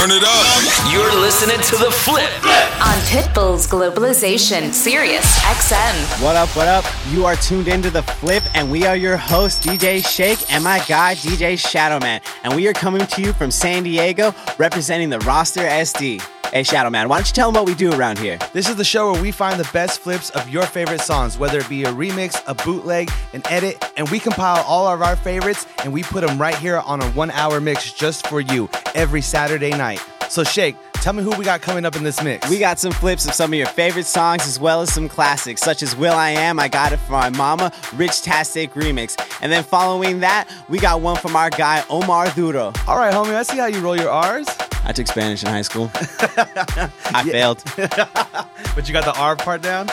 Turn it up. You're listening to The Flip on Pitbull's Globalization, Sirius XM. What up, what up? You are tuned into The Flip, and we are your host, DJ Shake, and my guy, DJ Shadowman. And we are coming to you from San Diego, representing the roster SD. Hey, Shadowman, why don't you tell them what we do around here? This is the show where we find the best flips of your favorite songs, whether it be a remix, a bootleg, an edit, and we compile all of our favorites and we put them right here on a one hour mix just for you every Saturday night. So, Shake, tell me who we got coming up in this mix. We got some flips of some of your favorite songs as well as some classics, such as will.i.am, I Got It From My Mama, Richtastic remix. And then following that, we got one from our guy, Omar Duro. All right, homie, I see how you roll your R's. I took Spanish in high school. I failed. but you got the R part down?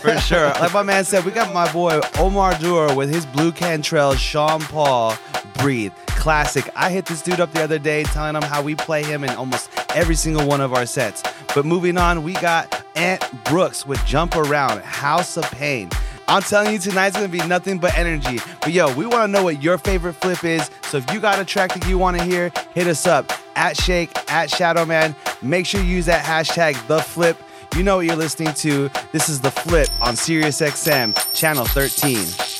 For sure. Like my man said, we got my boy Omar Duro with his Blu Cantrell, Sean Paul, Breathe. Classic. I hit this dude up the other day telling him how we play him in almost every single one of our sets. But moving on, we got Ant Brooks with Jump Around, House of Pain. I'm telling you, tonight's gonna be nothing but energy. But yo, we wanna know what your favorite flip is. So if you got a track that you wanna hear, hit us up at Shake, at Shadowman. Make sure you use that hashtag the flip. You know what you're listening to. This is the flip on Sirius XM, channel 13.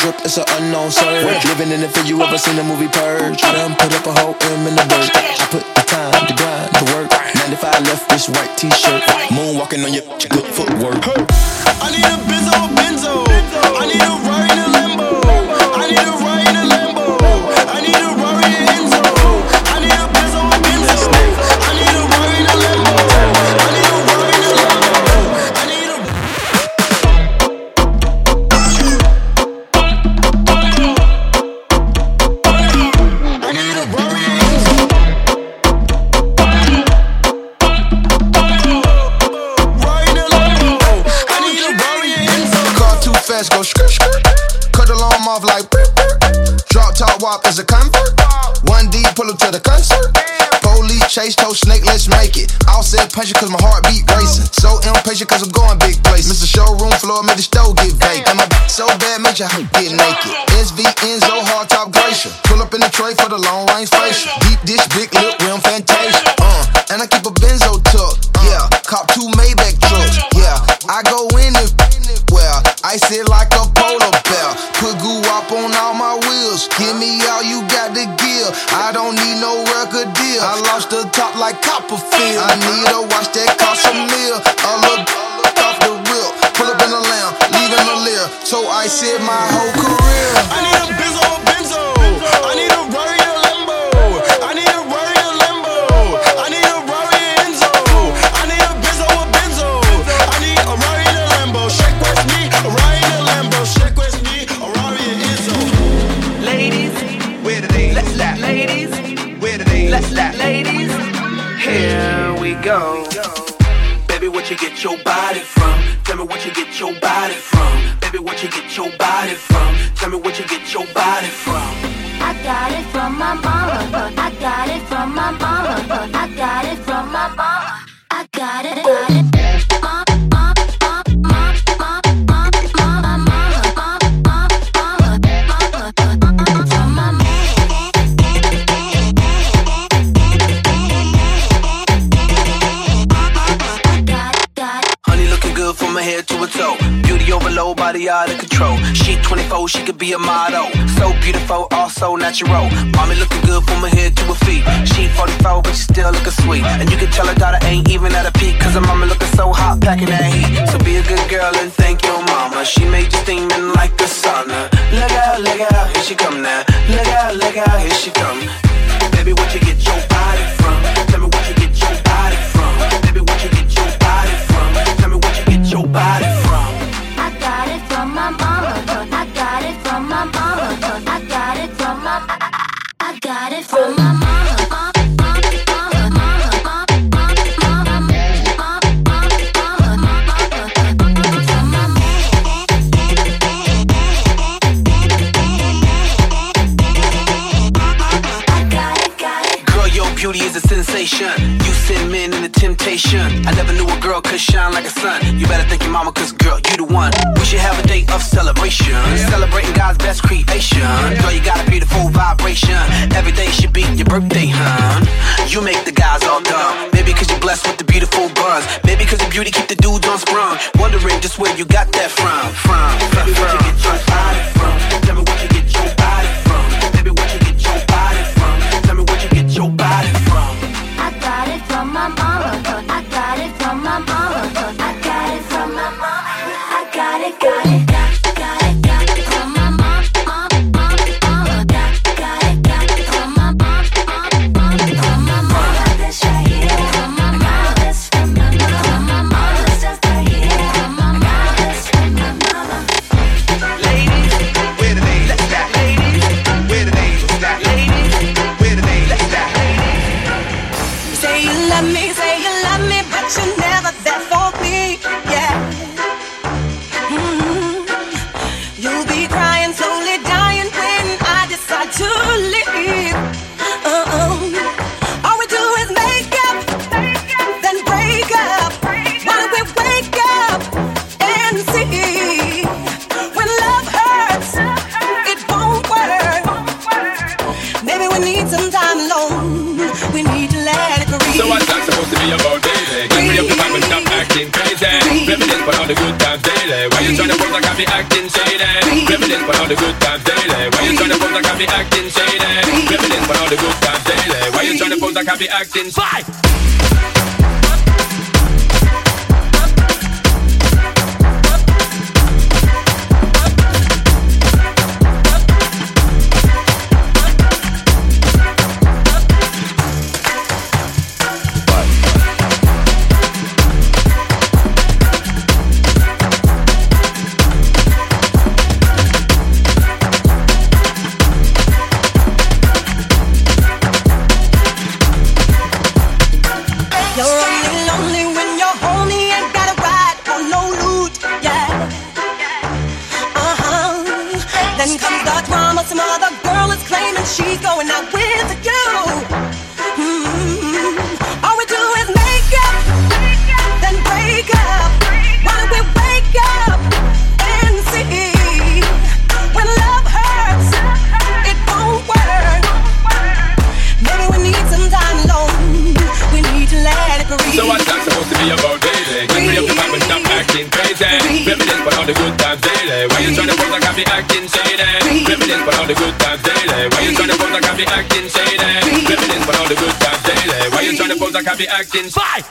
Drip, it's an unknown surge. Living in the for you ever seen the movie Purge? I done put up a whole M in the dirt I put the time, the grind, the work. 95 left this white t-shirt. Moonwalking on your good footwork. I need a benzo, benzo. I need a It cause my heart beat racing. So impatient cause I'm going big places. Mr. Showroom floor, made the stove get vacant. And my so bad, made your get naked. SV Enzo, hard top glacier. Pull up in the tray for the long range facial. Deep dish, big lip, me about daily. Get me up the vibe and stop acting crazy. Reminisce for all the good times daily. Why you tryna pose like I be acting shady? Reminisce for all the good times daily. Why you tryna pose like I be acting shady? Reminisce for all the good times daily. Why you tryna pose like I be acting? Bye. acting. Bye.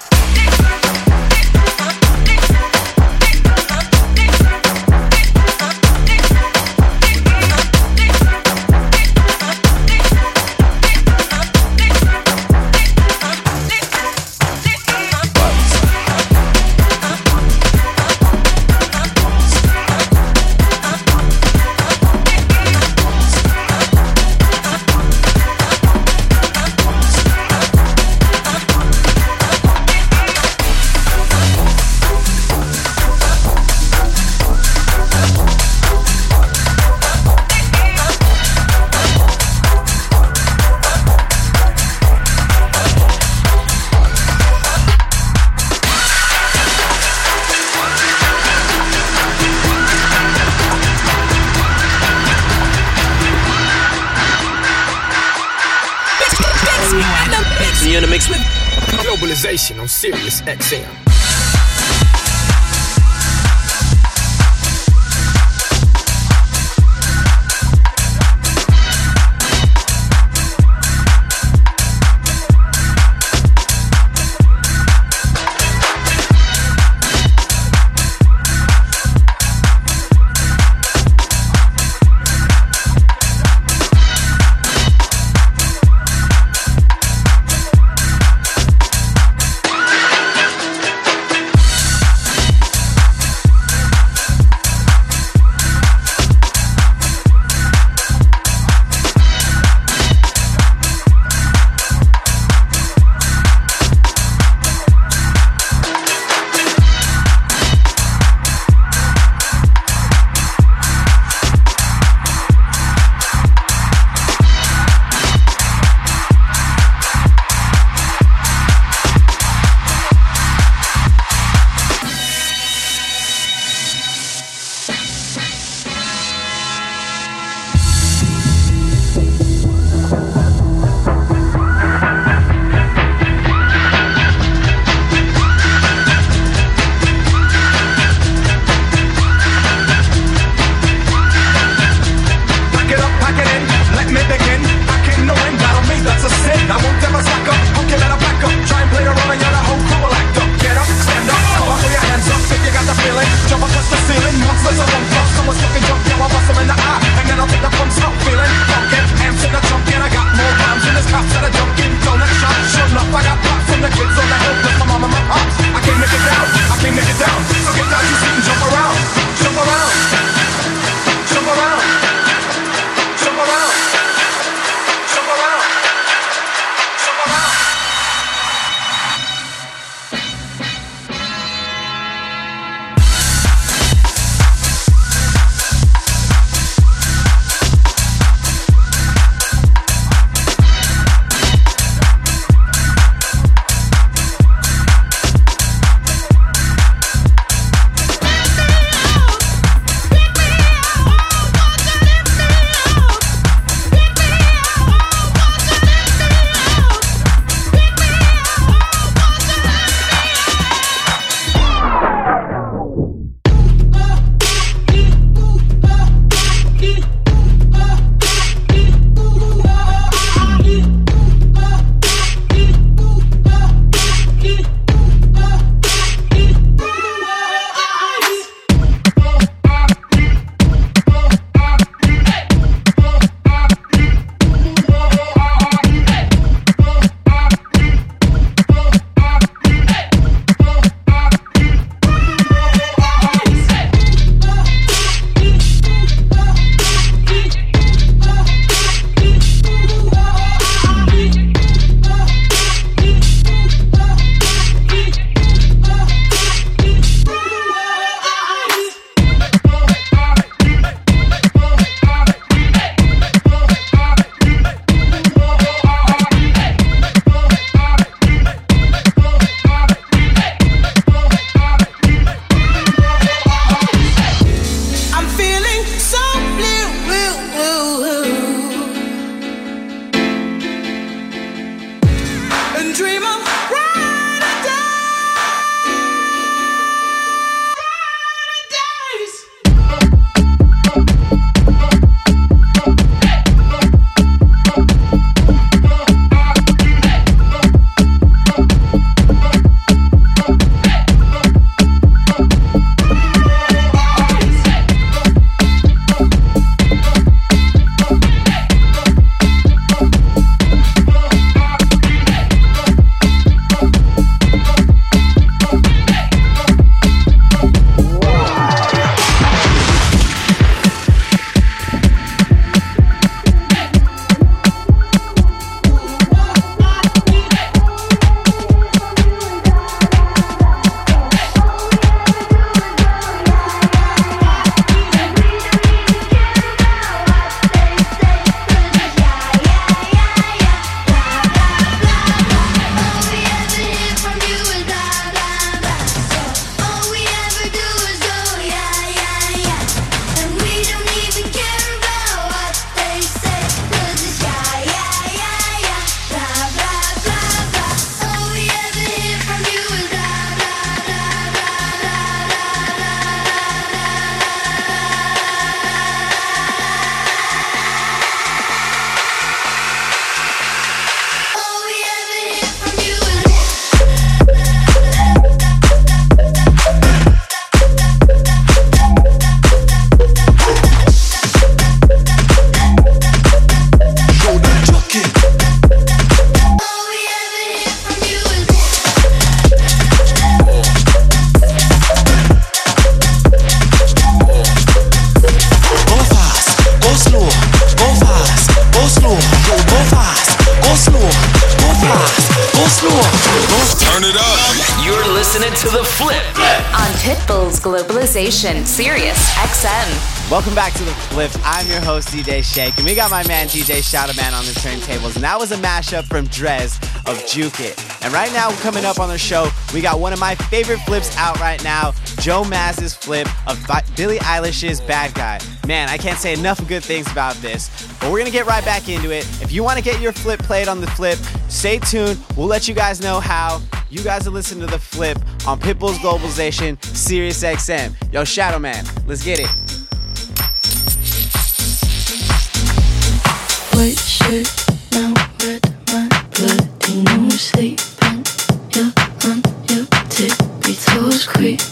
Globalization, Sirius XM. Welcome back to The Flip. I'm your host, DJ Shake, and we got my man, DJ Shadowman, on the turntables. And that was a mashup from Drez of Juke It. And right now, coming up on the show, we got one of my favorite flips out right now, Joe Maz's flip of Billie Eilish's Bad Guy. Man, I can't say enough good things about this, but we're gonna get right back into it. If you wanna get your flip played on the flip, stay tuned. We'll let you guys know how. You guys are listening to the flip on Pitbull's Globalization, Sirius XM. Yo, Shadowman, let's get it. White shirt, now red, my nose sleeping. You're on your tippy toes creeping.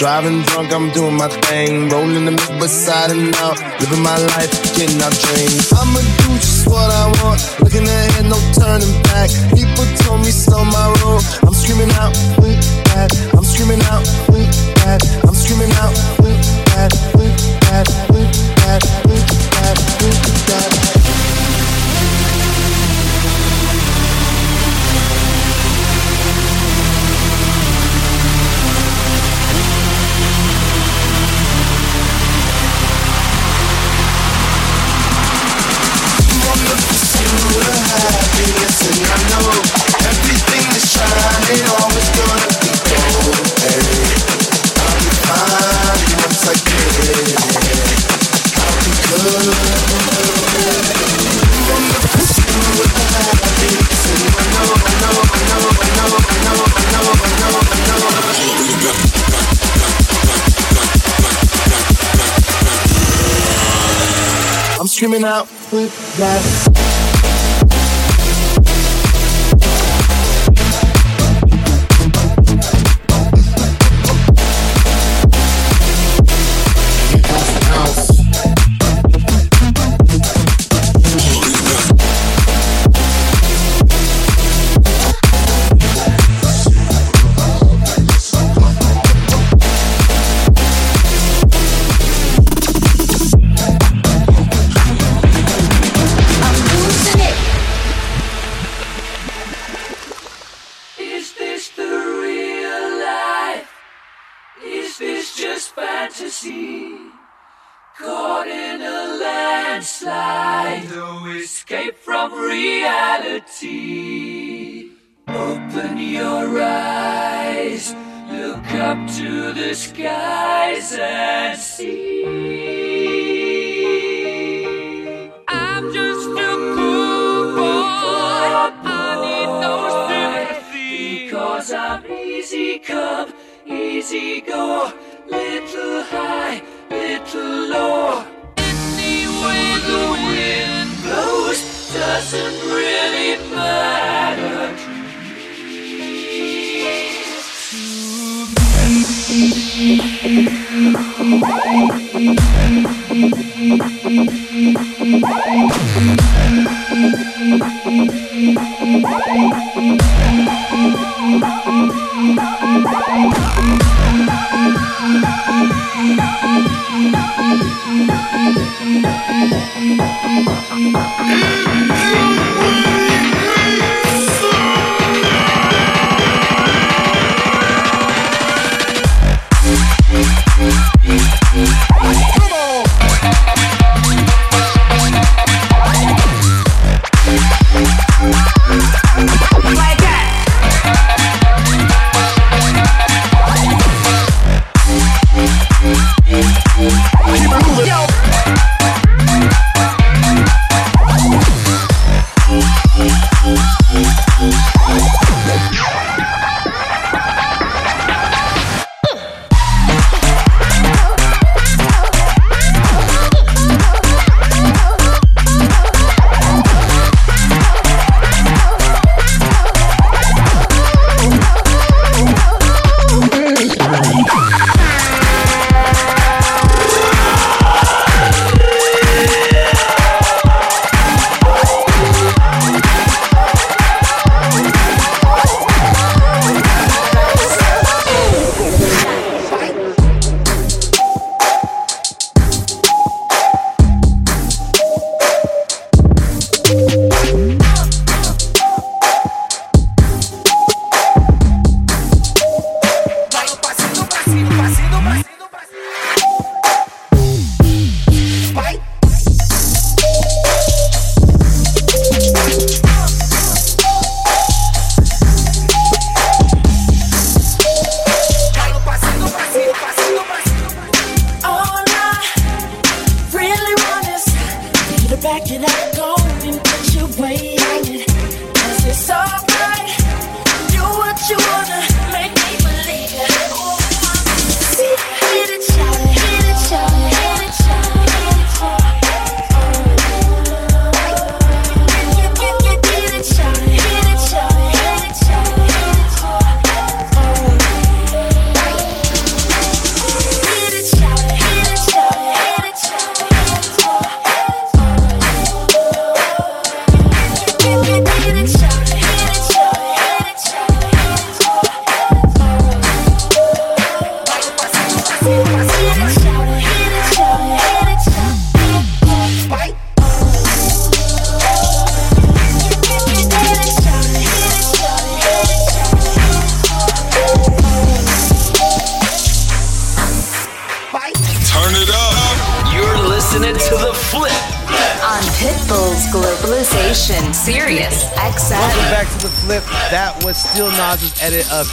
Driving drunk, I'm doing my thing. Rolling the mid beside and out. Living my life, getting out dreams. I'ma do just what I want. Looking ahead, no turning back. People told me slow my roll. I'm screaming out, we bad. I'm screaming out, we bad. I'm screaming out, we bad. We bad. We bad. We bad. screaming out, flip that.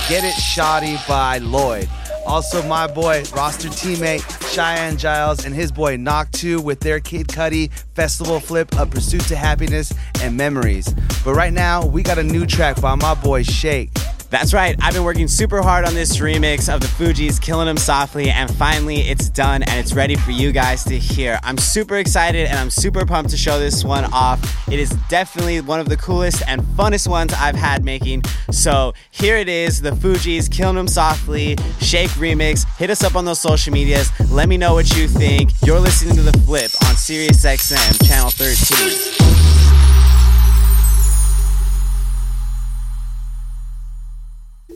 Get It Shawty by Lloyd. Also, my boy, roster teammate Cheyenne Giles and his boy Knock 2 with their Kid Cudi festival flip of Pursuit to Happiness and Memories. But right now, we got a new track by my boy Sh8k. That's right. I've been working super hard on this remix of the Fugees, Killing Them Softly, and finally it's done and it's ready for you guys to hear. I'm super excited and I'm super pumped to show this one off. It is definitely one of the coolest and funnest ones I've had making. So here it is the Fugees, Killing Them Softly, Sh8k remix. Hit us up on those social medias. Let me know what you think. You're listening to The Flip on Sirius XM, Channel 13.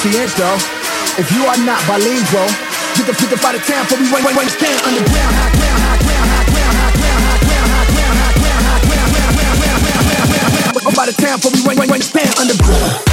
50%. If you are not bilingual, get the get the by the town for we wait wait wait stand underground high ground high ground high ground high ground high ground high ground high ground high ground high ground high ground by the town for we wait wait wait stand underground. Shock.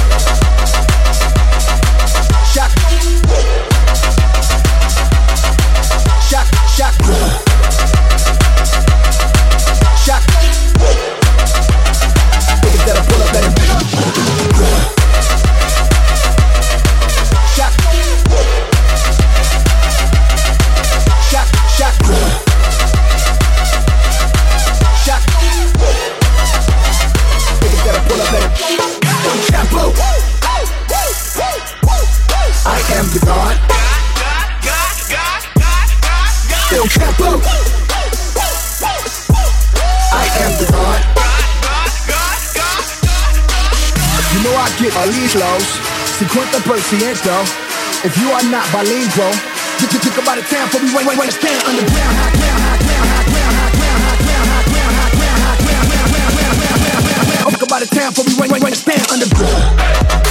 Kilos, 50%. If you are not bilingual, you can think about the town before we wait, wait, wait, stand underground, high ground, high ground, high ground, high ground, high ground, high ground, high ground, high ground, high ground, underground.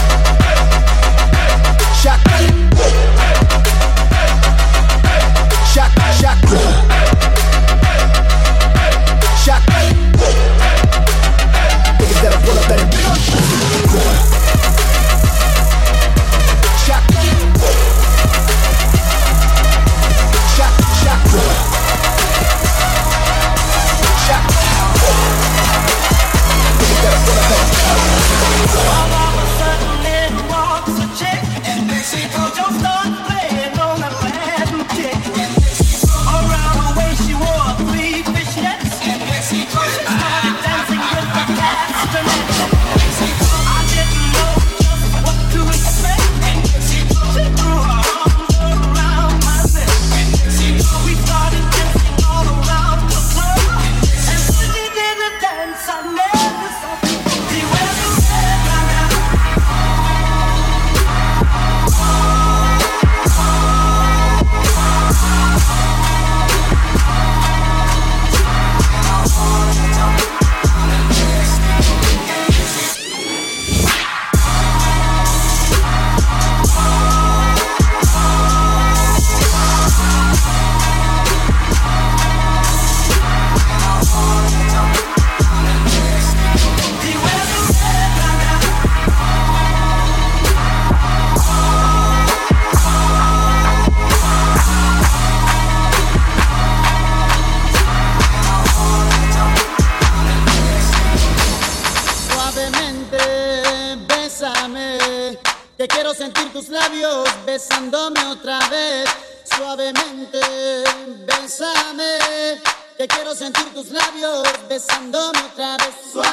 Bésame. Que quiero sentir tus labios besándome otra vez. Suave,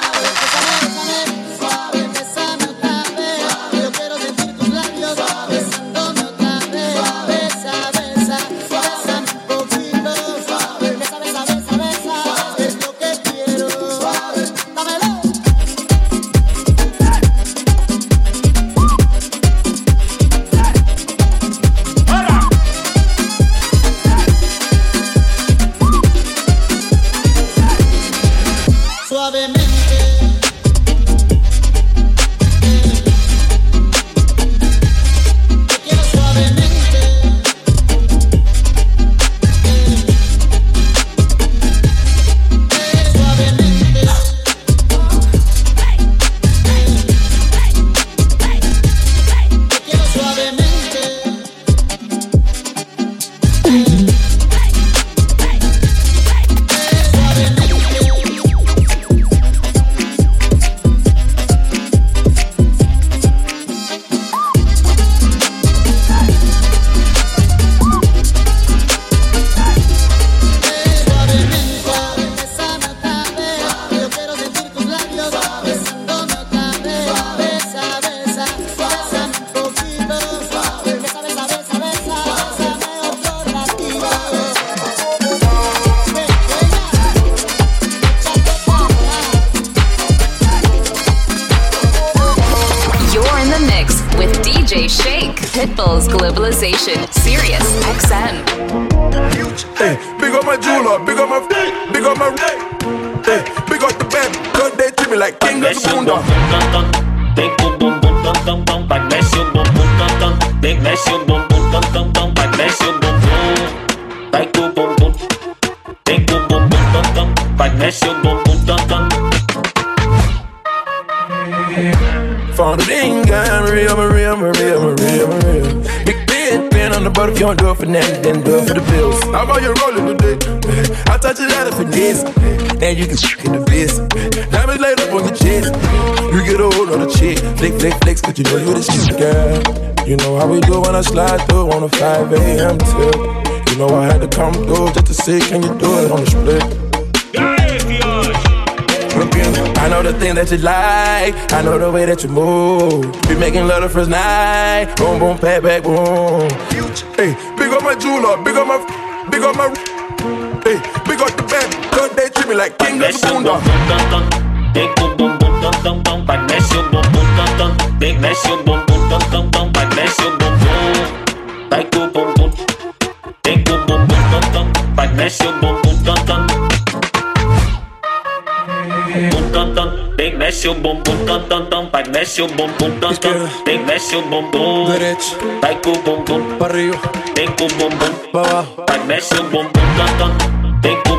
bésame. Suave, girl they treat me like king of the bunda. Big boom boom boom dum dum dum, backlash your boom boom boom boom dum dum dum, backlash your boom boom, boom boom boom, big boom boom boom boom boom. Found a ding Maria, Maria, Maria, Maria, Maria. Big bed, on the butt if you don't do it for now, then do it for the bills. How about you rolling today? I touch it out if of finesse. And you can in the biz. Diamonds laid up on your chest. You get a hold on the chick. Flick, flick, flex, cause you know you the shit, girl. You know how we do when I slide through on a 5 a.m. tip. You know I had to come through just to see, can you do it on the split? I know the thing that you like. I know the way that you move. Be making love the first night. Boom, boom, pat, back, boom. Hey, big up my jeweler, big up my, big up my. Hey, big up the band, treat me like king of the boondock. Big boom boom boom dum dum dum. Magnesium boom boom dum dum. Big magnesium boom boom dum dum dum. Magnesium boom boom. Like boom boom boom. Big boom boom boom dum dum. Magnesium boom boom dum dum. Boom dum dum. Big magnesium boom boom dum dum dum. Magnesium boom boom dum dum. Big magnesium boom boom. Derecho. Like boom boom boom. Para arriba. Big boom boom boom. Pa' abajo. Magnesium boom boom dum dum. Big boom boom boom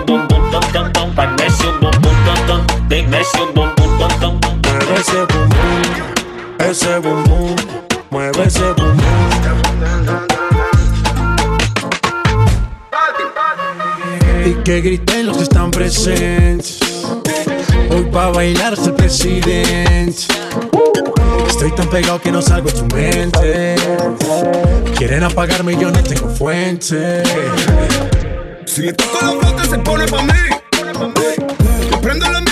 boom dum dum. Mueve ese boom boom, ese boom boom, mueve ese boom boom. Y que griten los que están presentes. Hoy pa' bailar es el presidente. Estoy tan pegado que no salgo de tu mente. Quieren apagarme y yo no tengo fuente. Si le toco la flauta se pone pa' mí. Yo prendo el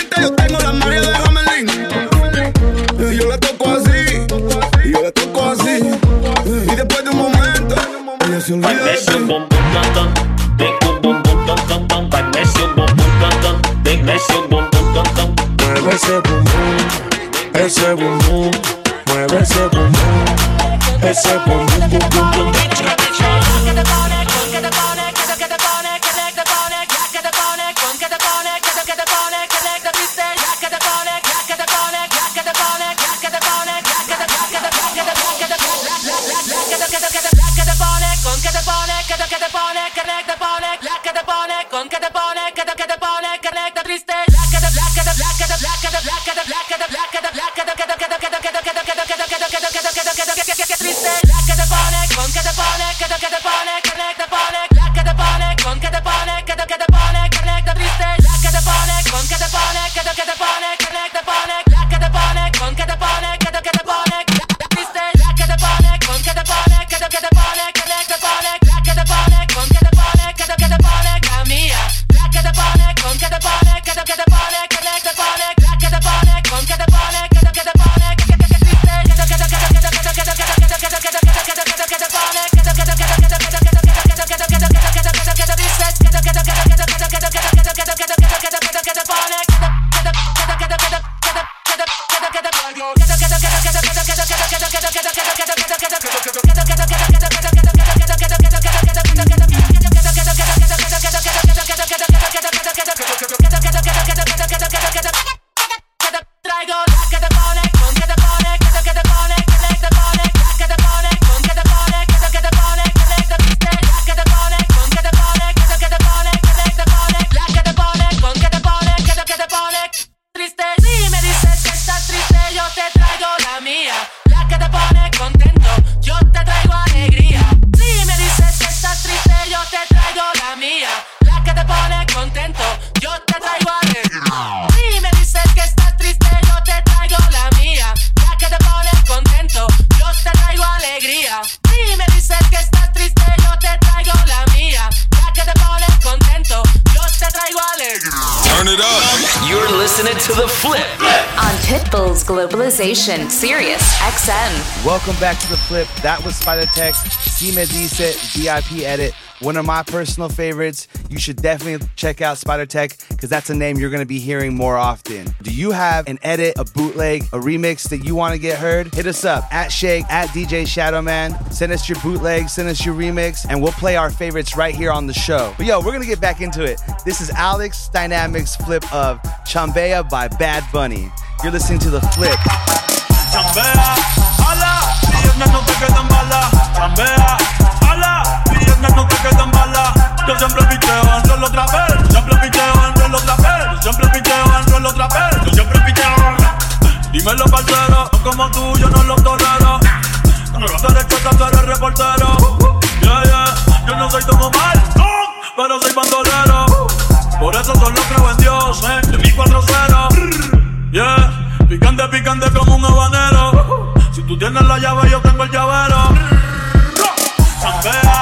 Was Spider Tech's, Si Me Dice VIP edit. One of my personal favorites. You should definitely check out Spider Tech because that's a name you're going to be hearing more often. Do you have an edit, a bootleg, a remix that you want to get heard? Hit us up at Sh8k, at DJ Shadowman. Send us your bootleg, send us your remix, and we'll play our favorites right here on the show. But yo, we're going to get back into it. This is Alex Dynamics flip of Chambea by Bad Bunny. You're listening to the flip. Chambea, Chambea, ala, piernas no te quedan balas. Yo siempre picheo solo otra vez. Siempre picheo solo otra vez. Siempre picheo otra vez. Yo siempre picheo. Dímelo, parcero, no como tú, yo no lo tolero. No ser escucha, ser el reportero. Yeah, yeah, yo no soy como mal, pero soy bandolero. Por eso solo creo en Dios, eh, de mi 4-0. Yeah, picante, picante como un habanero. Si tú mami I'm back.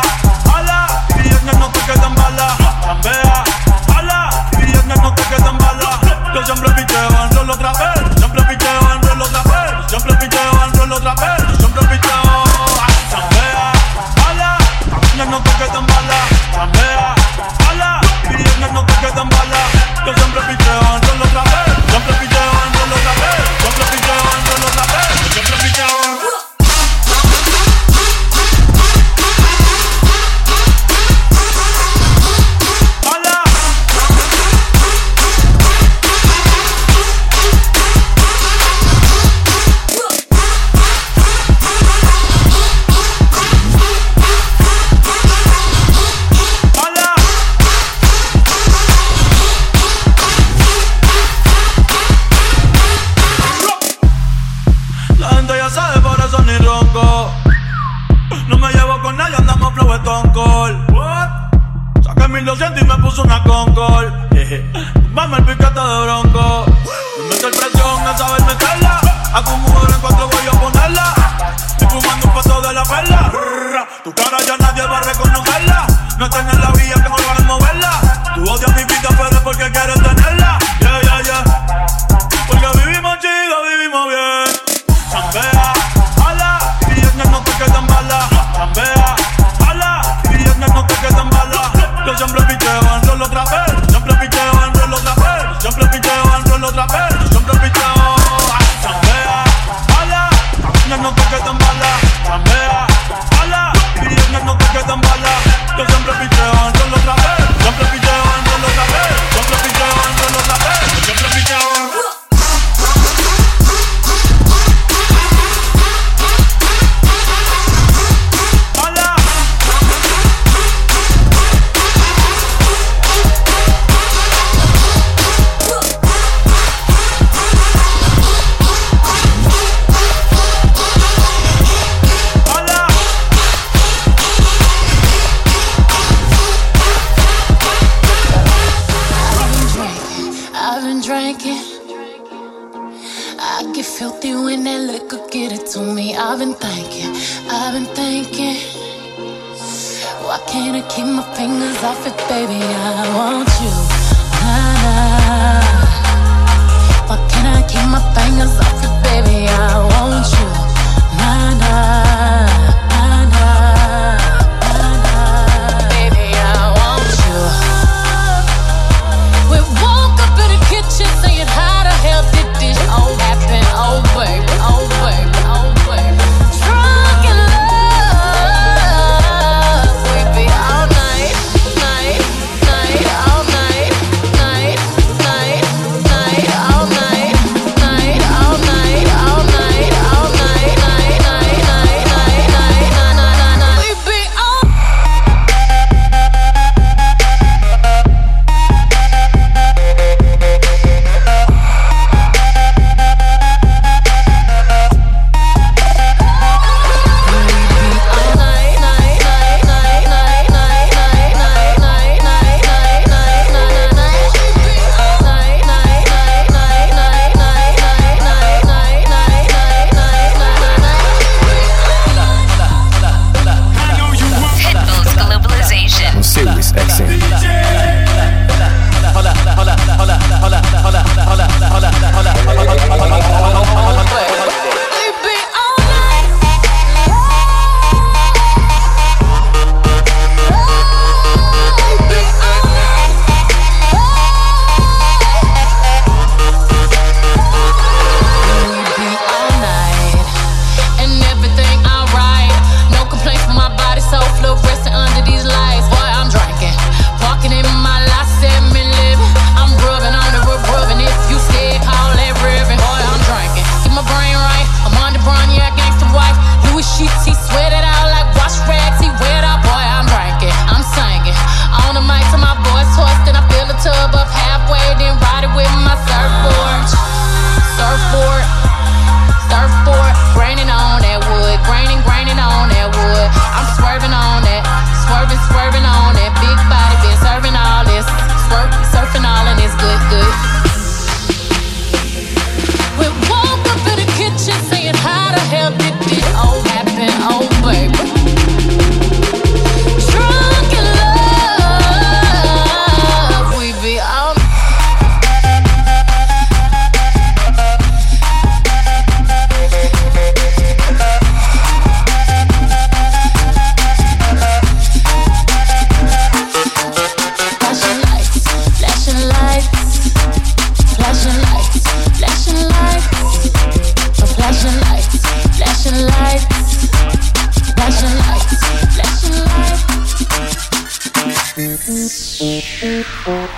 Thank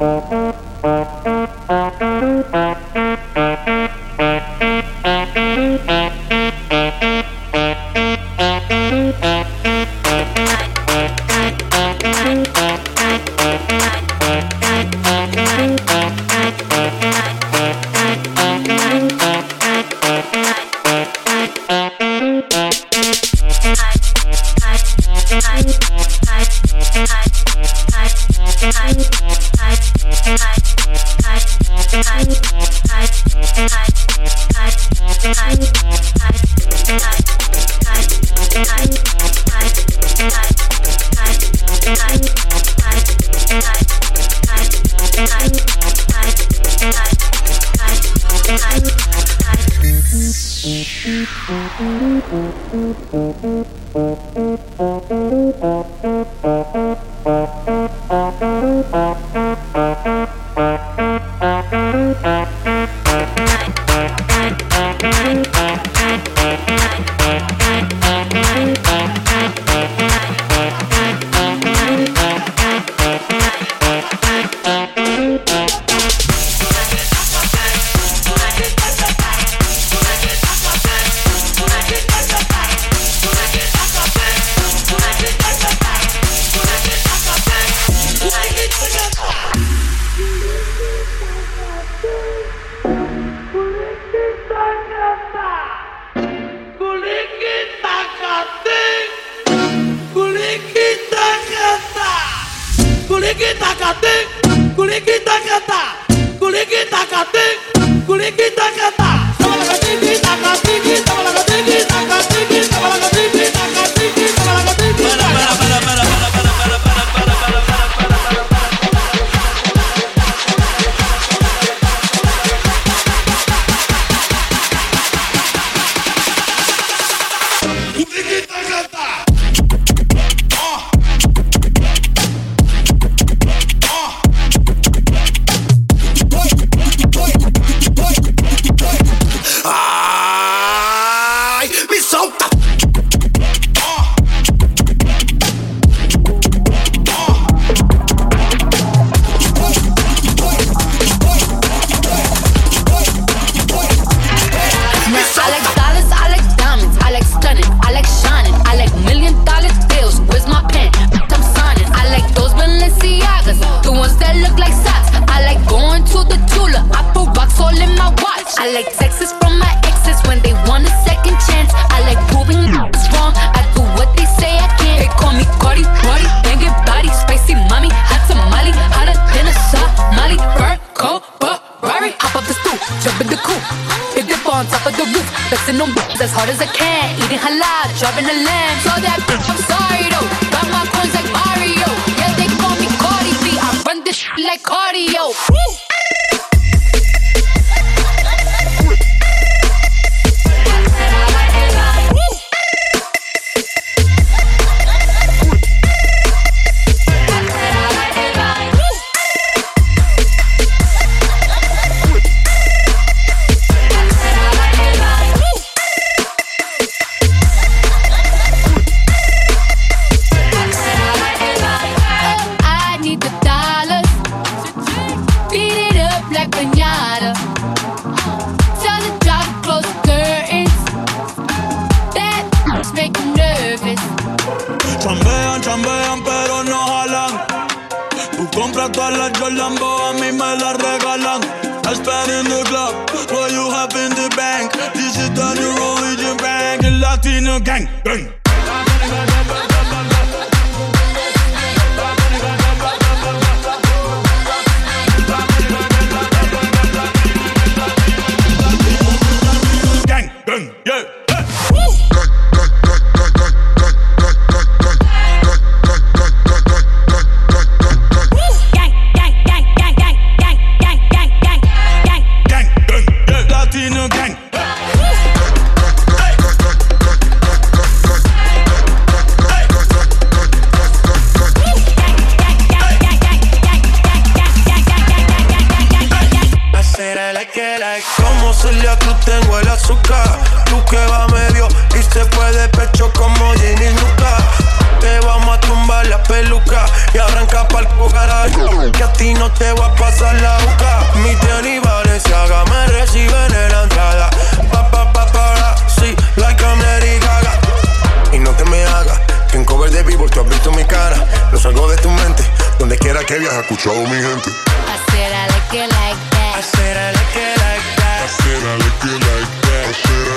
you. Ay, like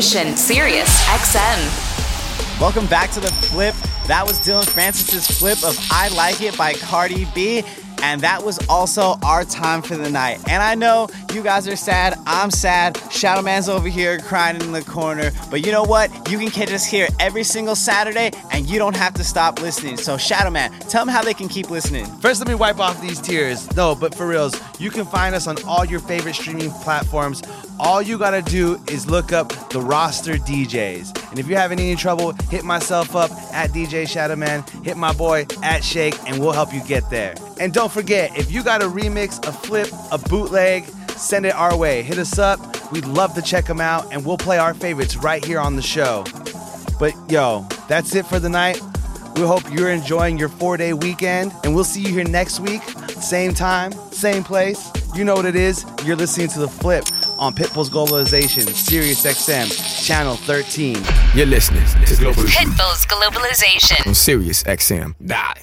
Globalization, Sirius XM. Welcome back to the flip. That was Dillon Francis's flip of I Like It by Cardi B. And that was also our time for the night. And I know you guys are sad. I'm sad. Shadowman's over here crying in the corner. But you know what? You can catch us here every single Saturday and you don't have to stop listening. So, Shadowman, tell them how they can keep listening. First, let me wipe off these tears. No, but for reals, you can find us on all your favorite streaming platforms. All you gotta do is look up the roster DJs. And if you're having any trouble, hit myself up at DJ Shadowman, hit my boy at Sh8k, and we'll help you get there. And don't forget, if you got a remix, a flip, a bootleg, send it our way. Hit us up. We'd love to check them out, and we'll play our favorites right here on the show. But yo, that's it for the night. We hope you're enjoying your four day weekend, and we'll see you here next week. Same time, same place. You know what it is. You're listening to The Flip on Pitbull's Globalization, Sirius XM, Channel 13. You're listening to Global Pitbull's Globalization. on Sirius XM. Die.